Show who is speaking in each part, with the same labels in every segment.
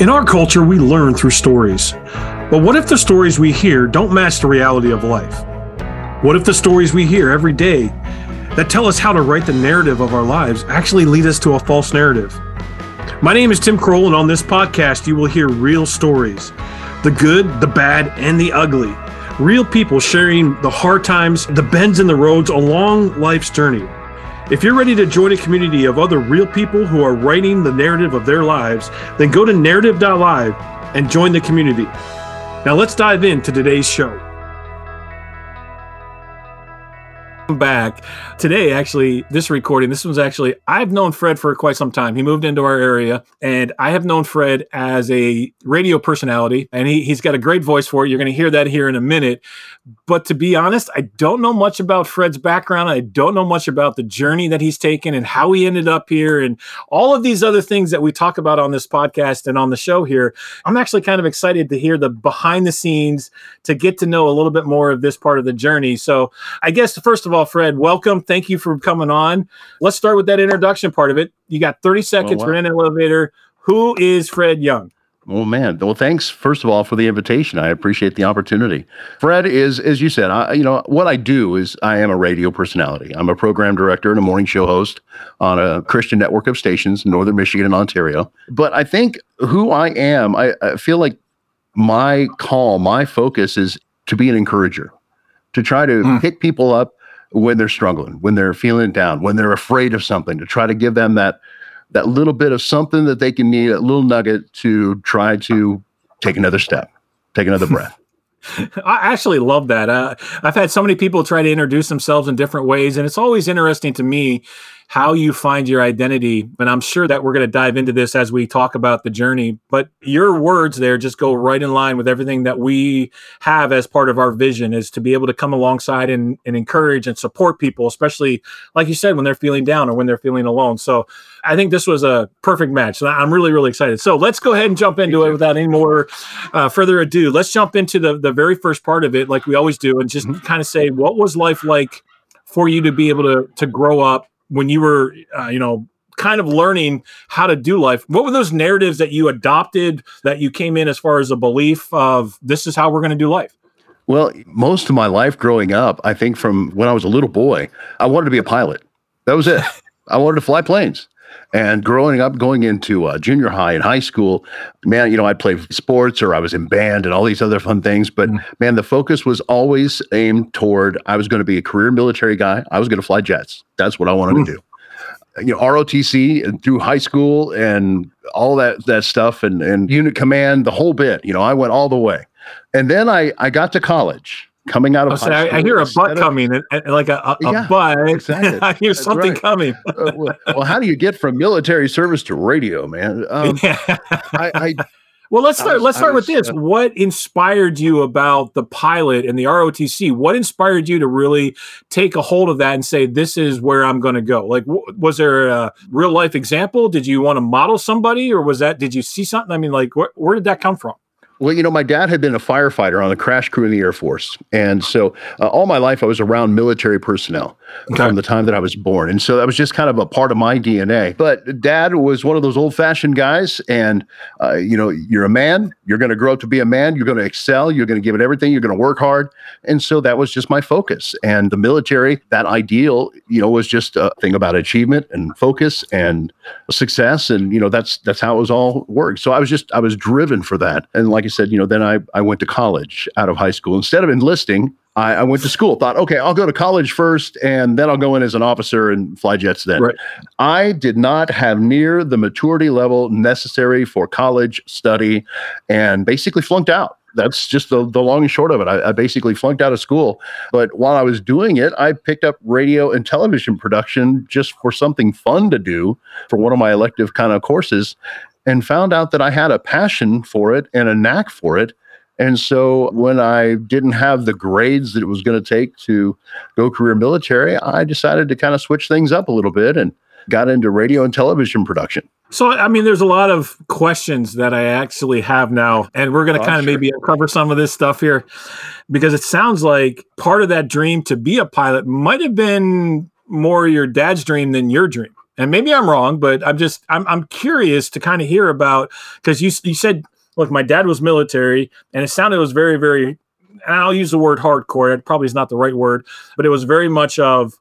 Speaker 1: In our culture, we learn through stories. But what if the stories we hear don't match the reality of life? What if the stories we hear every day that tell us how to write the narrative of our lives actually lead us to a false narrative? My name is Tim Croll, and on this podcast, you will hear real stories the good, the bad, and the ugly. Real people sharing the hard times, the bends in the roads along life's journey. If you're ready to join a community of other real people who are writing the narrative of their lives, then go to narrative.live and join the community. Now let's dive into today's show. Back. Today actually this recording this was actually i've known fred for quite some time. He moved into our area and i have known fred as a radio personality and he, he's got a great voice for it. You're going to hear that here in a minute. But to be honest i don't know much about fred's background. I don't know much about the journey that he's taken and how he ended up here and all of these other things that we talk about on this podcast and on the show here. I'm actually kind of excited to hear the behind the scenes to get to know a little bit more of this part of the journey. So i guess first of all Fred, welcome. Thank you for coming on. Let's start with that introduction part of it. You got 30 seconds. Oh, wow. We're in an elevator. Who is Fred Young?
Speaker 2: Oh man! Well, thanks first of all for the invitation. I appreciate the opportunity. Fred is, as you said, I, you know what I do is I am a radio personality. I'm a program director and a morning show host on a Christian network of stations in northern Michigan and Ontario. But I think who I am, I, I feel like my call, my focus is to be an encourager, to try to mm. pick people up when they're struggling, when they're feeling down, when they're afraid of something, to try to give them that that little bit of something that they can need, a little nugget to try to take another step, take another breath.
Speaker 1: I actually love that. Uh, I've had so many people try to introduce themselves in different ways, and it's always interesting to me how you find your identity. And I'm sure that we're going to dive into this as we talk about the journey. But your words there just go right in line with everything that we have as part of our vision is to be able to come alongside and, and encourage and support people, especially like you said, when they're feeling down or when they're feeling alone. So I think this was a perfect match. So I'm really, really excited. So let's go ahead and jump into it without any more uh, further ado. Let's jump into the, the very first part of it, like we always do, and just mm-hmm. kind of say, what was life like for you to be able to, to grow up when you were, uh, you know, kind of learning how to do life what were those narratives that you adopted that you came in as far as a belief of this is how we're going to do life?
Speaker 2: Well most of my life growing up i think from when i was a little boy i wanted to be a pilot. That was it. I wanted to fly planes and growing up, going into uh, junior high and high school, man, you know, I'd play sports or I was in band and all these other fun things. But mm. man, the focus was always aimed toward I was going to be a career military guy. I was going to fly jets. That's what I wanted mm. to do. You know, ROTC and through high school and all that that stuff and and unit command, the whole bit. You know, I went all the way. And then I I got to college coming out of.
Speaker 1: Oh, so I, I, hear a butt coming, and, and, like a, a, yeah, butt. Exactly. I hear That's something right. coming.
Speaker 2: uh, well, well, how do you get from military service to radio, man? Um, yeah. I, I
Speaker 1: well, let's start. Was, let's start was, with this. Uh, what inspired you about the pilot and the ROTC? What inspired you to really take a hold of that and say, "This is where I'm going to go"? Like, w- was there a real life example? Did you want to model somebody, or was that? Did you see something? I mean, like, wh- where did that come from?
Speaker 2: Well, you know, my dad had been a firefighter on the crash crew in the Air Force. And so uh, all my life I was around military personnel okay. from the time that I was born. And so that was just kind of a part of my DNA. But dad was one of those old fashioned guys. And, uh, you know, you're a man, you're going to grow up to be a man, you're going to excel, you're going to give it everything, you're going to work hard. And so that was just my focus. And the military, that ideal, you know, was just a thing about achievement and focus and success. And, you know, that's, that's how it was all worked. So I was just, I was driven for that. And like said, you know, then I, I went to college out of high school. Instead of enlisting, I, I, went to school, thought, okay, I'll go to college first and then I'll go in as an officer and fly jets then. Right. I did not have near the maturity level necessary for college study and basically flunked out. That's just the, the long and short of it. I, I basically flunked out of school. But while I was doing it, I picked up radio and television production just for something fun to do for one of my elective kind of courses and found out that I had a passion for it and a knack for it. And so when I didn't have the grades that it was going to take to go career military, I decided to kind of switch things up a little bit and got into radio and television production.
Speaker 1: So, I mean, there's a lot of questions that I actually have now, and we're going to oh, kind of sure. maybe cover some of this stuff here because it sounds like part of that dream to be a pilot might have been more your dad's dream than your dream and maybe I'm wrong, but I'm just I'm I'm curious to kind of hear about because you you said look, my dad was military, and it sounded it was very very. I'll use the word hardcore. It probably is not the right word, but it was very much of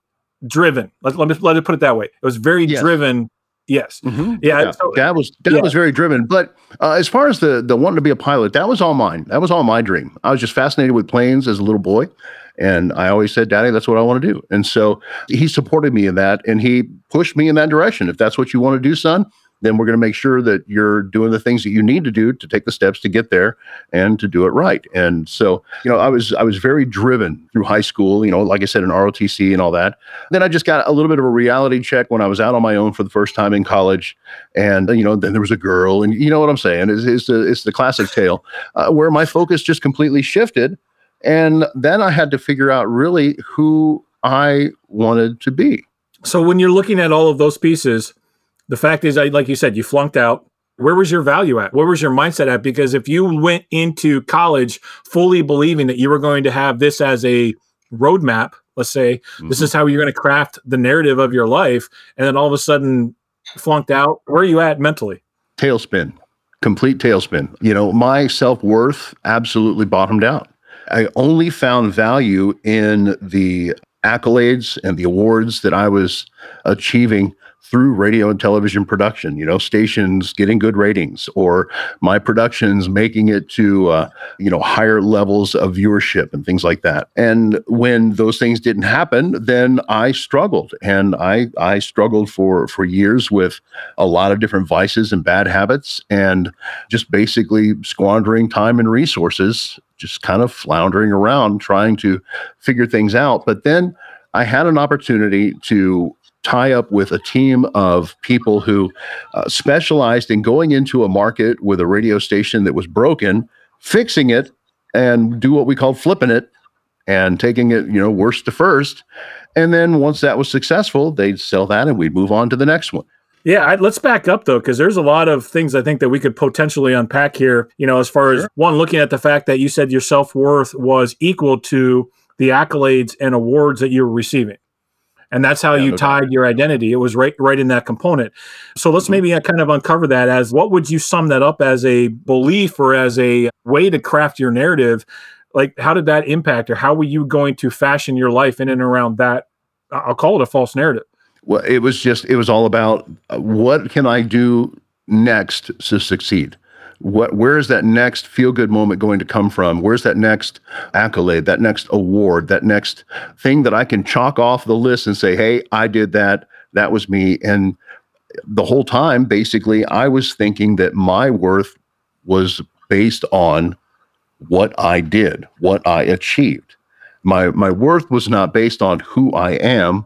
Speaker 1: driven. Let, let me let me put it that way. It was very yes. driven Yes. Mm-hmm. Yeah.
Speaker 2: yeah. So, that was that yeah. was very driven. But uh, as far as the the wanting to be a pilot, that was all mine. That was all my dream. I was just fascinated with planes as a little boy, and I always said, "Daddy, that's what I want to do." And so he supported me in that, and he pushed me in that direction. If that's what you want to do, son, then we're going to make sure that you're doing the things that you need to do to take the steps to get there and to do it right. And so, you know, I was I was very driven through high school, you know, like I said in ROTC and all that. Then I just got a little bit of a reality check when I was out on my own for the first time in college and you know, then there was a girl and you know what I'm saying? It's, it's, the, it's the classic tale uh, where my focus just completely shifted and then I had to figure out really who I wanted to be.
Speaker 1: So when you're looking at all of those pieces, the fact is, I like you said, you flunked out. Where was your value at? Where was your mindset at? Because if you went into college fully believing that you were going to have this as a roadmap, let's say mm-hmm. this is how you're going to craft the narrative of your life, and then all of a sudden flunked out, where are you at mentally?
Speaker 2: Tailspin, complete tailspin. You know, my self worth absolutely bottomed out. I only found value in the accolades and the awards that I was achieving through radio and television production, you know, stations getting good ratings or my productions making it to, uh, you know, higher levels of viewership and things like that. And when those things didn't happen, then I struggled and I, I struggled for, for years with a lot of different vices and bad habits and just basically squandering time and resources, just kind of floundering around trying to figure things out. But then I had an opportunity to tie up with a team of people who uh, specialized in going into a market with a radio station that was broken, fixing it, and do what we call flipping it and taking it, you know, worst to first. And then once that was successful, they'd sell that and we'd move on to the next one.
Speaker 1: Yeah, I, let's back up though, because there's a lot of things I think that we could potentially unpack here. You know, as far sure. as one, looking at the fact that you said your self worth was equal to the accolades and awards that you were receiving and that's how yeah, you no tied doubt. your identity. It was right right in that component. So let's mm-hmm. maybe uh, kind of uncover that as what would you sum that up as a belief or as a way to craft your narrative? Like how did that impact or how were you going to fashion your life in and around that? I'll call it a false narrative.
Speaker 2: Well, it was just it was all about uh, what can I do next to succeed what where is that next feel good moment going to come from? Where's that next accolade that next award that next thing that i can chalk off the list and say hey i did that. That was me. And the whole time basically i was thinking that my worth was based on what i did what i achieved. My my worth was not based on who i am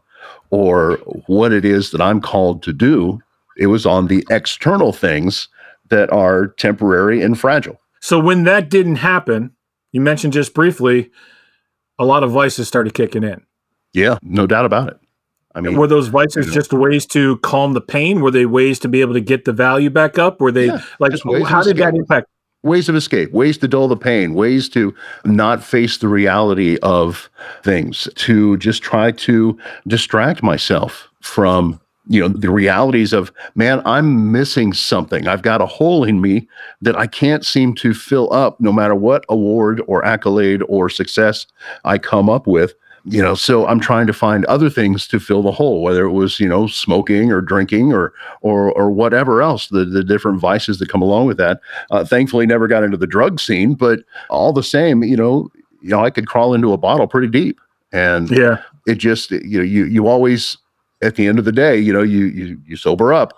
Speaker 2: or what it is that i'm called to do. It was on the external things that are temporary and fragile.
Speaker 1: So when that didn't happen, you mentioned just briefly, a lot of vices started kicking in.
Speaker 2: Yeah, no doubt about it.
Speaker 1: I mean, were those vices just ways to calm the pain? Were they ways to be able to get the value back up? Were they yeah, like how did that impact?
Speaker 2: Ways of escape, ways to dull the pain, ways to not face the reality of things, to just try to distract myself from you know the realities of man i'm missing something. I've got a hole in me that i can't seem to fill up no matter what award or accolade or success i come up with you know so i'm trying to find other things to fill the hole whether it was you know smoking or drinking or or or whatever else the the different vices that come along with that. Uh, thankfully never got into the drug scene but all the same you know you know i could crawl into a bottle pretty deep. And yeah. it just you know you you always at the end of the day, you know, you you you sober up,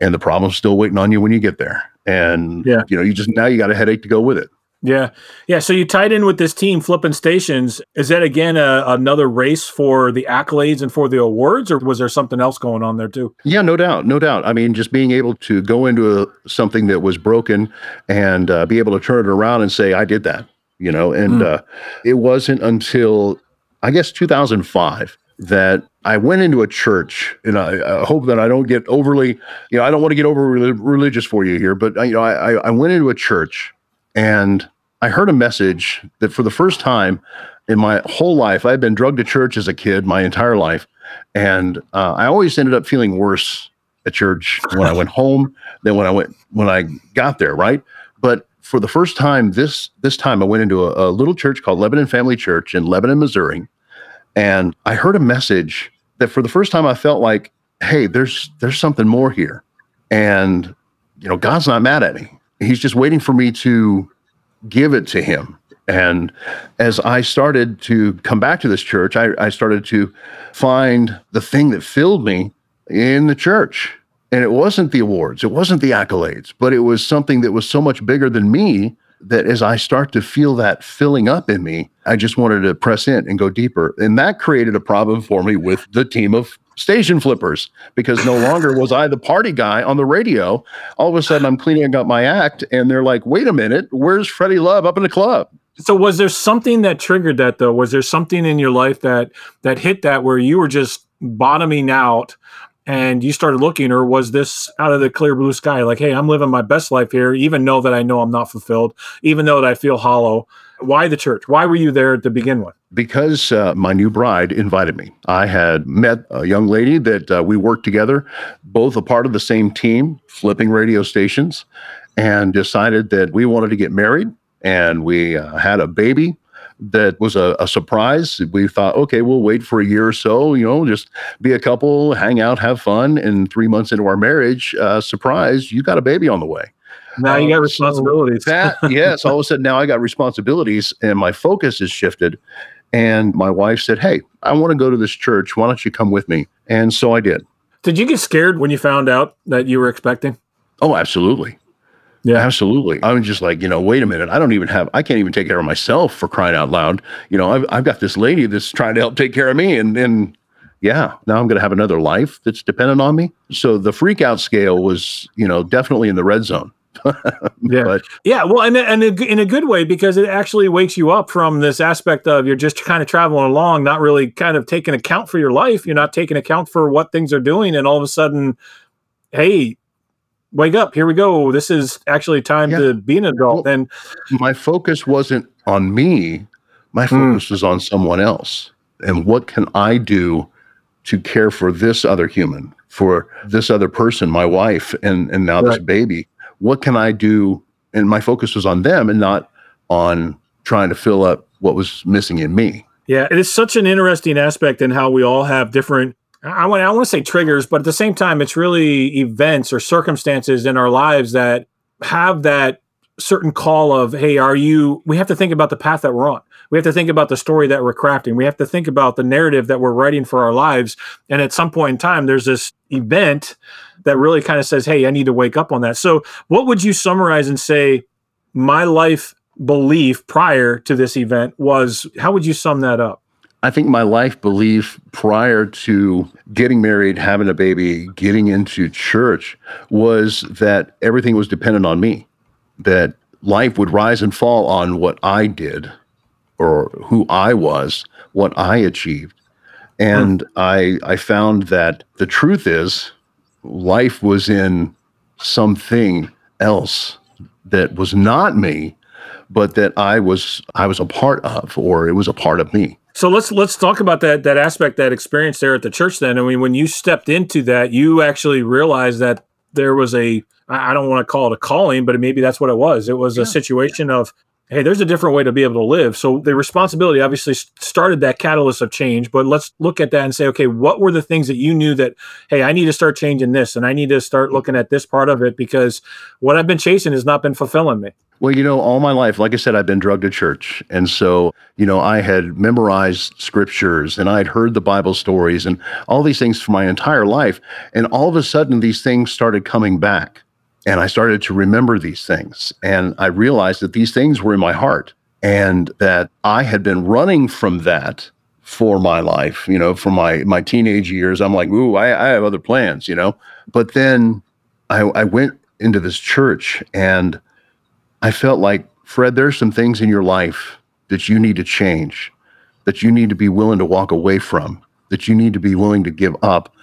Speaker 2: and the problem's still waiting on you when you get there. And yeah, you know, you just now you got a headache to go with it.
Speaker 1: Yeah, yeah. So you tied in with this team flipping stations. Is that again a, another race for the accolades and for the awards, or was there something else going on there too?
Speaker 2: Yeah, no doubt, no doubt. I mean, just being able to go into a, something that was broken and uh, be able to turn it around and say, "I did that," you know. And mm. uh, it wasn't until I guess 2005 that I went into a church, and I, I, hope that I don't get overly, you know, I don't want to get over religious for you here, but you know, I, I went into a church and I heard a message that for the first time in my whole life, I've been drugged to church as a kid my entire life. And uh, I always ended up feeling worse at church when I went home than when I went when I got there, right? But for the first time this this time I went into a, a little church called Lebanon Family Church in Lebanon, Missouri, and I heard a message that for the first time I felt like, hey, there's there's something more here. And you know, God's not mad at me. He's just waiting for me to give it to him. And as I started to come back to this church, I, I started to find the thing that filled me in the church. And it wasn't the awards, it wasn't the accolades, but it was something that was so much bigger than me that as I start to feel that filling up in me, I just wanted to press in and go deeper. And that created a problem for me with the team of station flippers because no longer was I the party guy on the radio. All of a sudden, I'm cleaning up my act, and they're like, wait a minute, where's Freddie Love up in the club?
Speaker 1: So was there something that triggered that though? Was there something in your life that that hit that where you were just bottoming out and you started looking or was this out of the clear blue sky? Like hey i'm living my best life here even though that i know i'm not fulfilled even though that i feel hollow. Why the church? Why were you there to begin with?
Speaker 2: Because uh, my new bride invited me. I had met a young lady that uh, we worked together both a part of the same team flipping radio stations and decided that we wanted to get married and we uh, had a baby that was a, a, surprise. We thought, okay, we'll wait for a year or so, you know, just be a couple, hang out, have fun. And three months into our marriage, uh, surprise, you got a baby on the way.
Speaker 1: Now you got um, responsibilities.
Speaker 2: So that yes, all of a sudden now I got responsibilities, and my focus has shifted. And my wife said, "Hey, I want to go to this church. Why don't you come with me?" And so I did.
Speaker 1: Did you get scared when you found out that you were expecting?
Speaker 2: Oh, absolutely. Yeah, absolutely. I was just like, you know, wait a minute. I don't even have, I can't even take care of myself for crying out loud. You know, I've, I've got this lady that's trying to help take care of me. And then, yeah, now I'm going to have another life that's dependent on me. So the freak out scale was, you know, definitely in the red zone.
Speaker 1: yeah. But, yeah. Well, and, and in a good way, because it actually wakes you up from this aspect of you're just kind of traveling along, not really kind of taking account for your life. You're not taking account for what things are doing. And all of a sudden, hey, wake up here we go this is actually time yeah. to be an adult well, and
Speaker 2: my focus wasn't on me my hmm. focus mm. was on someone else and what can i do to care for this other human for this other person my wife and and now right. this baby what can i do and my focus was on them and not on trying to fill up what was missing in me
Speaker 1: yeah it is such an interesting aspect in how we all have different I want I want to say triggers, but at the same time, it's really events or circumstances in our lives that have that certain call of, hey, are you? We have to think about the path that we're on. We have to think about the story that we're crafting. We have to think about the narrative that we're writing for our lives. And at some point in time, there's this event that really kind of says, hey, I need to wake up on that. So, what would you summarize and say my life belief prior to this event was? How would you sum that up?
Speaker 2: I think my life belief prior to getting married, having a baby, getting into church was that everything was dependent on me, that life would rise and fall on what I did or who I was, what I achieved. And hmm. I I found that the truth is life was in something else that was not me, but that I was I was a part of or it was a part of me.
Speaker 1: So let's let's talk about that that aspect, that experience there at the church. Then, I mean, when you stepped into that, you actually realized that there was a I don't want to call it a calling, but maybe that's what it was. It was yeah. a situation of hey, there's a different way to be able to live. So the responsibility obviously started that catalyst of change. But let's look at that and say, okay, what were the things that you knew that hey, I need to start changing this, and I need to start mm. looking at this part of it because what I've been chasing has not been fulfilling me.
Speaker 2: Well, you know, all my life, like I said, I've been drugged to church. And so, you know, I had memorized scriptures and I'd heard the Bible stories and all these things for my entire life. And all of a sudden, these things started coming back. And I started to remember these things. And I realized that these things were in my heart and that I had been running from that for my life, you know, for my, my teenage years. I'm like, ooh, I, I have other plans, you know. But then I, I went into this church and I felt like, Fred, there's some things in your life that you need to change, that you need to be willing to walk away from, that you need to be willing to give up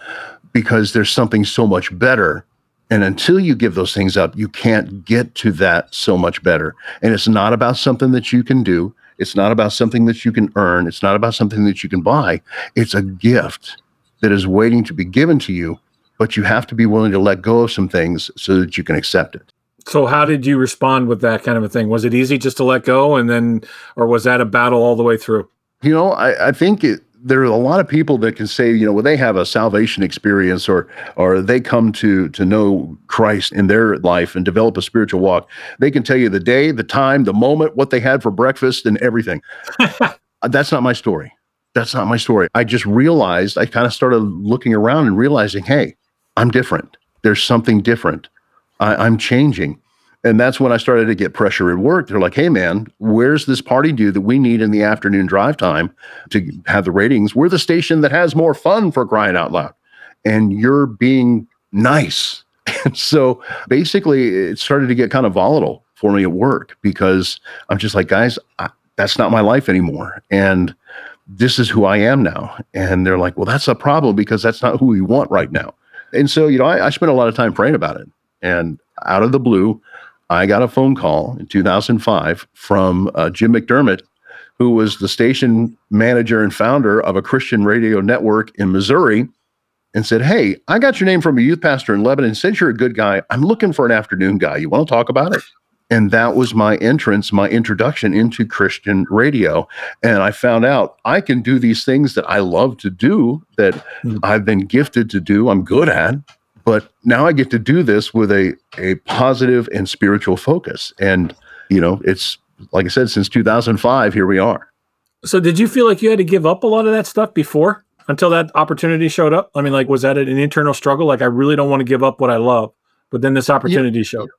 Speaker 2: because there's something so much better. And until you give those things up, you can't get to that so much better. And it's not about something that you can do. It's not about something that you can earn. It's not about something that you can buy. It's a gift that is waiting to be given to you, but you have to be willing to let go of some things so that you can accept it.
Speaker 1: So, how did you respond with that kind of a thing? Was it easy just to let go, and then, or was that a battle all the way through?
Speaker 2: You know, I, I think it, there are a lot of people that can say, you know, when they have a salvation experience or or they come to to know Christ in their life and develop a spiritual walk, they can tell you the day, the time, the moment, what they had for breakfast, and everything. Uh, that's not my story. That's not my story. I just realized I kind of started looking around and realizing, hey, I'm different. There's something different. I, I'm changing. And that's when I started to get pressure at work. They're like, hey, man, where's this party due that we need in the afternoon drive time to have the ratings? We're the station that has more fun for crying out loud. And you're being nice. And so basically, it started to get kind of volatile for me at work because I'm just like, guys, I, that's not my life anymore. And this is who I am now. And they're like, well, that's a problem because that's not who we want right now. And so, you know, I, I spent a lot of time praying about it. And out of the blue, I got a phone call in 2005 from uh, Jim McDermott, who was the station manager and founder of a Christian radio network in Missouri, and said, Hey, I got your name from a youth pastor in Lebanon. Since you're a good guy, I'm looking for an afternoon guy. You want to talk about it? And that was my entrance, my introduction into Christian radio. And I found out I can do these things that I love to do, that mm-hmm. I've been gifted to do, I'm good at. But now I get to do this with a, a positive and spiritual focus. And, you know, it's like I said, since 2005, here we are.
Speaker 1: So, did you feel like you had to give up a lot of that stuff before until that opportunity showed up? I mean, like, was that an internal struggle? Like, I really don't want to give up what I love, but then this opportunity yeah. showed.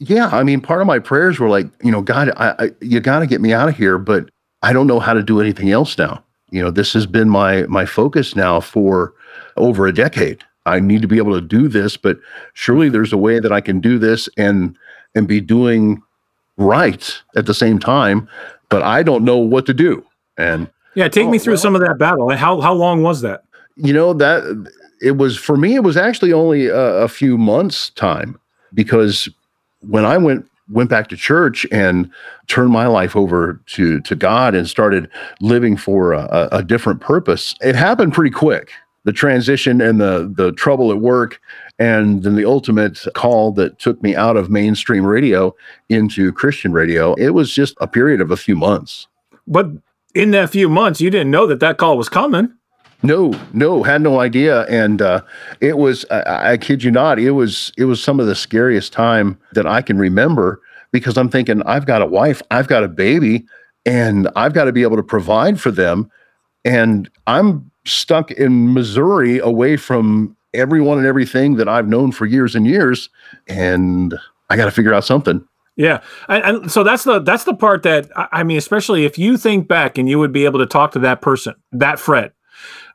Speaker 2: Yeah, I mean, part of my prayers were like, you know, God, I, I you got to get me out of here, but I don't know how to do anything else now. You know, this has been my my focus now for over a decade. I need to be able to do this, but surely there's a way that I can do this and and be doing right at the same time, but I don't know what to do. And
Speaker 1: yeah, take oh, me through well, some of that battle. How how long was that?
Speaker 2: You know that it was for me. It was actually only a, a few months time because when I went went back to church and turned my life over to to God and started living for a, a different purpose, it happened pretty quick. The transition and the the trouble at work, and then the ultimate call that took me out of mainstream radio into Christian radio. It was just a period of a few months.
Speaker 1: But in that few months, you didn't know that that call was coming.
Speaker 2: No, no, had no idea, and uh, it was. I, I kid you not. It was. It was some of the scariest time that I can remember because I'm thinking I've got a wife, I've got a baby, and I've got to be able to provide for them, and I'm stuck in Missouri, away from everyone and everything that I've known for years and years, and I got to figure out something.
Speaker 1: Yeah, and, and, so that's the that's the part that I mean, especially if you think back and you would be able to talk to that person, that Fred,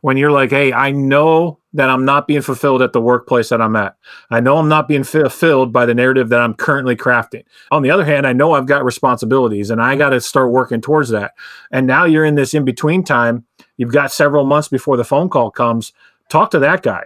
Speaker 1: when you're like, hey, I know that I'm not being fulfilled at the workplace that I'm at. I know I'm not being fulfilled by the narrative that I'm currently crafting. On the other hand, I know I've got responsibilities and I got to start working towards that. And now you're in this in between time. You've got several months before the phone call comes. Talk to that guy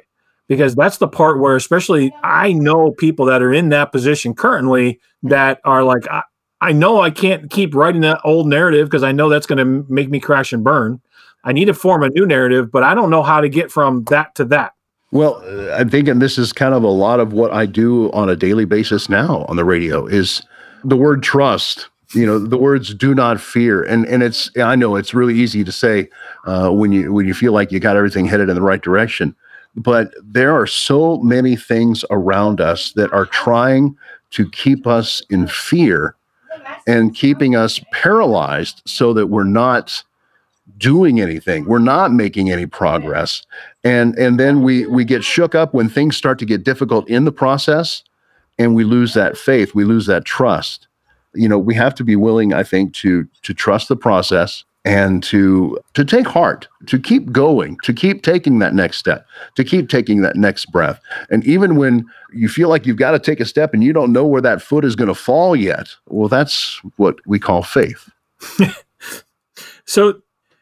Speaker 1: because that's the part where, especially, I know people that are in that position currently that are like, I, I know I can't keep writing that old narrative because I know that's going to make me crash and burn. I need to form a new narrative, but I don't know how to get from that to that.
Speaker 2: Well, uh, I'm thinking this is kind of a lot of what I do on a daily basis now on the radio is the word trust. You know, the words "do not fear," and and it's I know it's really easy to say uh, when you when you feel like you got everything headed in the right direction, but there are so many things around us that are trying to keep us in fear and keeping us paralyzed so that we're not doing anything we're not making any progress. And and then we we get shook up when things start to get difficult in the process and we lose that faith we lose that trust you know we have to be willing i think to to trust the process and to to take heart to keep going to keep taking that next step to keep taking that next breath and even when you feel like you've got to take a step and you don't know where that foot is going to fall yet well that's what we call faith
Speaker 1: so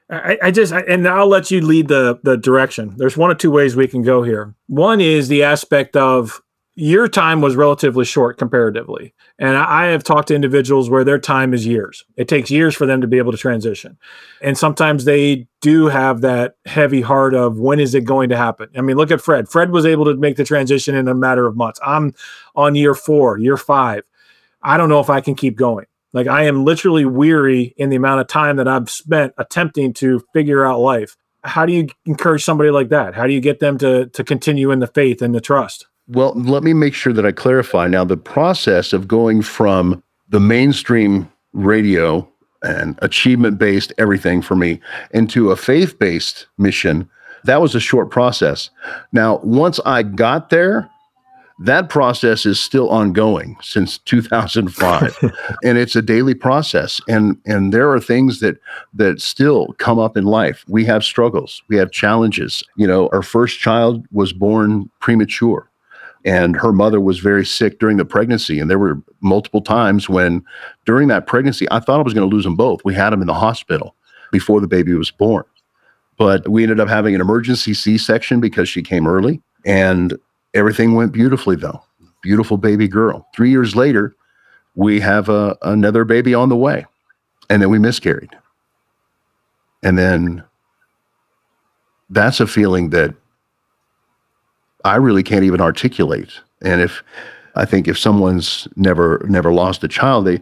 Speaker 1: I, I just I, and I'll let you lead the the direction. There's one or two ways we can go here. One is the aspect of your time was relatively short comparatively. And I have talked to individuals where their time is years. It takes years for them to be able to transition. And sometimes they do have that heavy heart of when is it going to happen? I mean, look at Fred. Fred was able to make the transition in a matter of months. I'm on year four, year five. I don't know if I can keep going. Like I am literally weary in the amount of time that I've spent attempting to figure out life. How do you encourage somebody like that? How do you get them to to continue in the faith and the trust?
Speaker 2: Well, let me make sure that I clarify now the process of going from the mainstream radio and achievement based everything for me into a faith based mission. That was a short process. Now, once I got there, that process is still ongoing since 2005 and it's a daily process and and there are things that that still come up in life we have struggles we have challenges you know our first child was born premature and her mother was very sick during the pregnancy and there were multiple times when during that pregnancy i thought i was going to lose them both. We had them in the hospital before the baby was born. But we ended up having an emergency c-section because she came early and everything went beautifully though. Beautiful baby girl. Three years later we have a, another baby on the way and then we miscarried. And then that's a feeling that I really can't even articulate. And if I think if someone's never never lost a child, they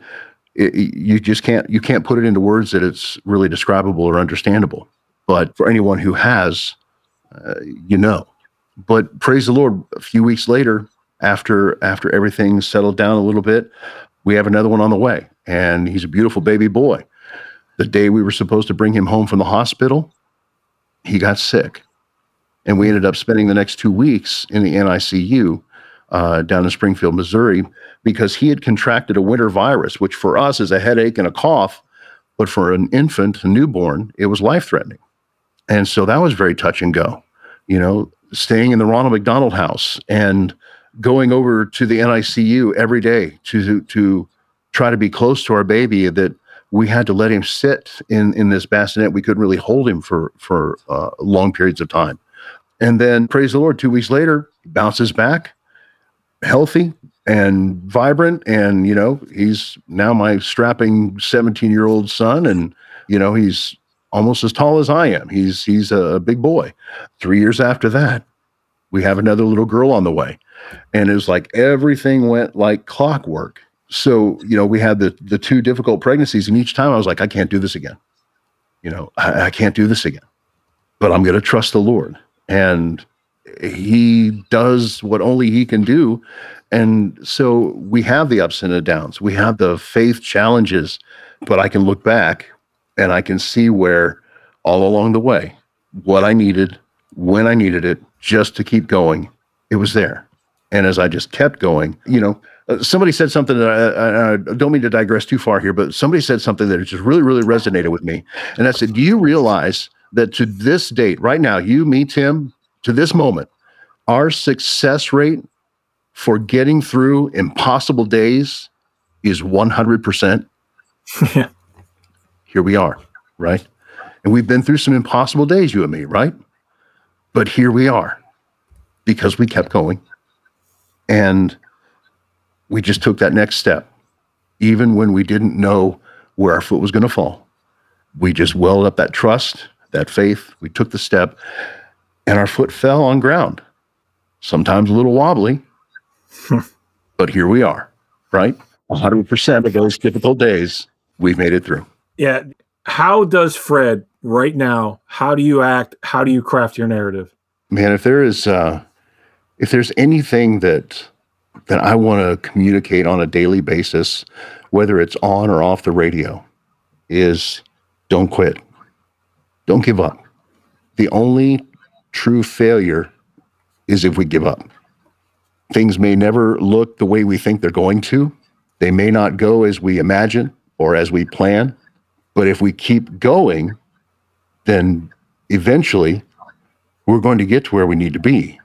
Speaker 2: it, you just can't you can't put it into words that it's really describable or understandable. But for anyone who has, uh, you know. But praise the Lord, a few weeks later, after after everything settled down a little bit, we have another one on the way, and he's a beautiful baby boy. The day we were supposed to bring him home from the hospital, he got sick and we ended up spending the next two weeks in the NICU uh, down in Springfield, Missouri, because he had contracted a winter virus, which for us is a headache and a cough, but for an infant, a newborn, it was life threatening. And so that was very touch and go, you know, staying in the Ronald McDonald house and going over to the NICU every day to, to try to be close to our baby that we had to let him sit in, in this bassinet. We couldn't really hold him for, for uh, long periods of time. And then, praise the Lord, two weeks later, bounces back, healthy and vibrant. And, you know, he's now my strapping 17 year old son. And, you know, he's almost as tall as I am. He's, he's a big boy. Three years after that, we have another little girl on the way. And it was like everything went like clockwork. So, you know, we had the, the two difficult pregnancies. And each time I was like, I can't do this again. You know, I, I can't do this again. But I'm going to trust the Lord and he does what only he can do. And so we have the ups and the downs, we have the faith challenges, but I can look back and I can see where all along the way, what I needed, when I needed it, just to keep going, it was there. And as I just kept going, you know, uh, somebody said something that I, I, don't mean to digress too far here, but somebody said something that just really, really resonated with me. And I said, Do you realize that to this date, right now, you, me, Tim, to this moment, our success rate for getting through impossible days is 100%. here we are, right? And we've been through some impossible days, you and me, right? But here we are because we kept going and we just took that next step, even when we didn't know where our foot was going to fall. We just welled up that trust that faith. We took the step and our foot fell on ground. Sometimes a little wobbly, but here we are, right? 100% of those difficult days, we've made it through.
Speaker 1: Yeah. How does Fred right now, how do you act? How do you craft your narrative?
Speaker 2: Man, if there is, uh, if there's anything that, that I want to communicate on a daily basis, whether it's on or off the radio, is don't quit don't give up. The only true failure is if we give up. Things may never look the way we think they're going to. They may not go as we imagine or as we plan. But if we keep going, then eventually we're going to get to where we need to be.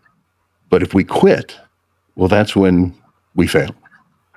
Speaker 2: But if we quit, well, that's when we fail.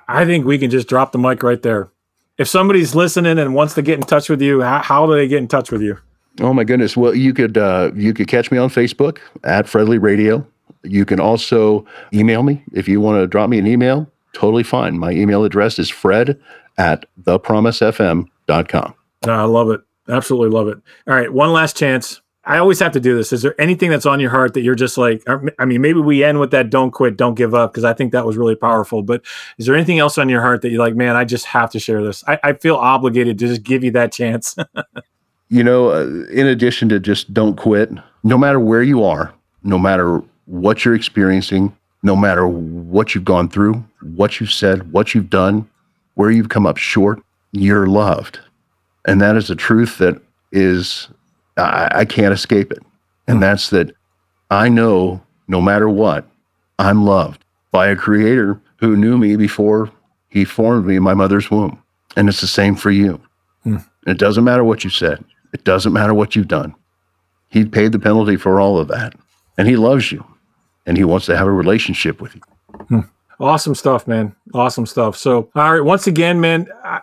Speaker 1: I think we can just drop the mic right there. If somebody's listening and wants to get in touch with you, how, how do they get in touch with you?
Speaker 2: Oh my goodness! Well, you could uh, you could catch me on Facebook at Fredly Radio, You can also email me if you want to drop me an email. Totally fine. My email address is fred at thepromisefm.com.
Speaker 1: I love it. Absolutely love it. All right. One last chance. I always have to do this. Is there anything that's on your heart that you're just like, I mean, maybe we end with that don't quit, don't give up, because I think that was really powerful. But is there anything else on your heart that you're like, man, I just have to share this? I, I feel obligated to just give you that chance.
Speaker 2: you know, uh, in addition to just don't quit, no matter where you are, no matter what you're experiencing, no matter what you've gone through, what you've said, what you've done, where you've come up short, you're loved. And that is a truth that is I, I can't escape it. And mm. that's that I know no matter what, I'm loved by a creator who knew me before he formed me in my mother's womb. And it's the same for you. Mm. It doesn't matter what you said, it doesn't matter what you've done. He paid the penalty for all of that. And he loves you and he wants to have a relationship with you.
Speaker 1: Mm. Awesome stuff, man. Awesome stuff. So, all right, once again, man, I,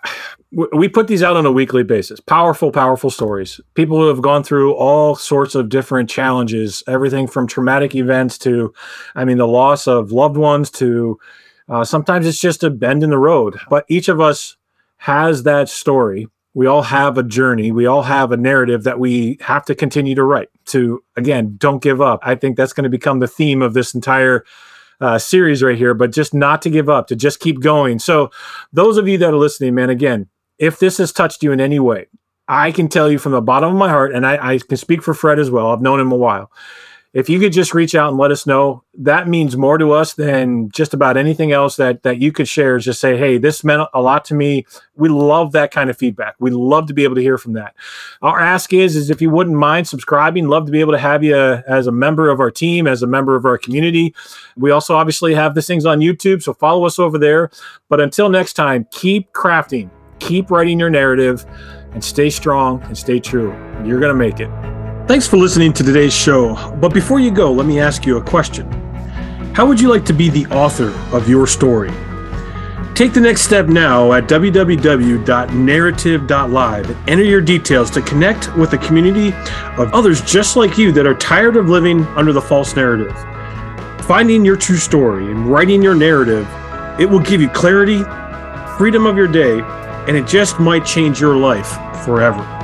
Speaker 1: we put these out on a weekly basis. Powerful, powerful stories. People who have gone through all sorts of different challenges, everything from traumatic events to, I mean, the loss of loved ones to uh, sometimes it's just a bend in the road. But each of us has that story. We all have a journey. We all have a narrative that we have to continue to write. To, again, don't give up. I think that's going to become the theme of this entire uh, series right here, but just not to give up, to just keep going. So, those of you that are listening, man, again, if this has touched you in any way, I can tell you from the bottom of my heart, and I, I, can speak for Fred as well. I've known him a while. If you could just reach out and let us know, that means more to us than just about anything else that that you could share. Is just say, "Hey, this meant a lot to me." We love that kind of feedback. We love to be able to hear from that. Our ask is, is if you wouldn't mind subscribing, love to be able to have you as a member of our team, as a member of our community. We also obviously have this things on YouTube, so follow us over there. But until next time, keep crafting keep writing your narrative and stay strong and stay true. You're to make it. Thanks for listening to today's show. But before you go, let me ask you a question How would you like to be the author of your story? Take the next step now at www.narrative.live enter your details to connect with a community of others just like you that are tired of living under the false narrative. Finding your true story and writing your narrative, it will give you clarity, freedom of your day, and it just might change your life forever.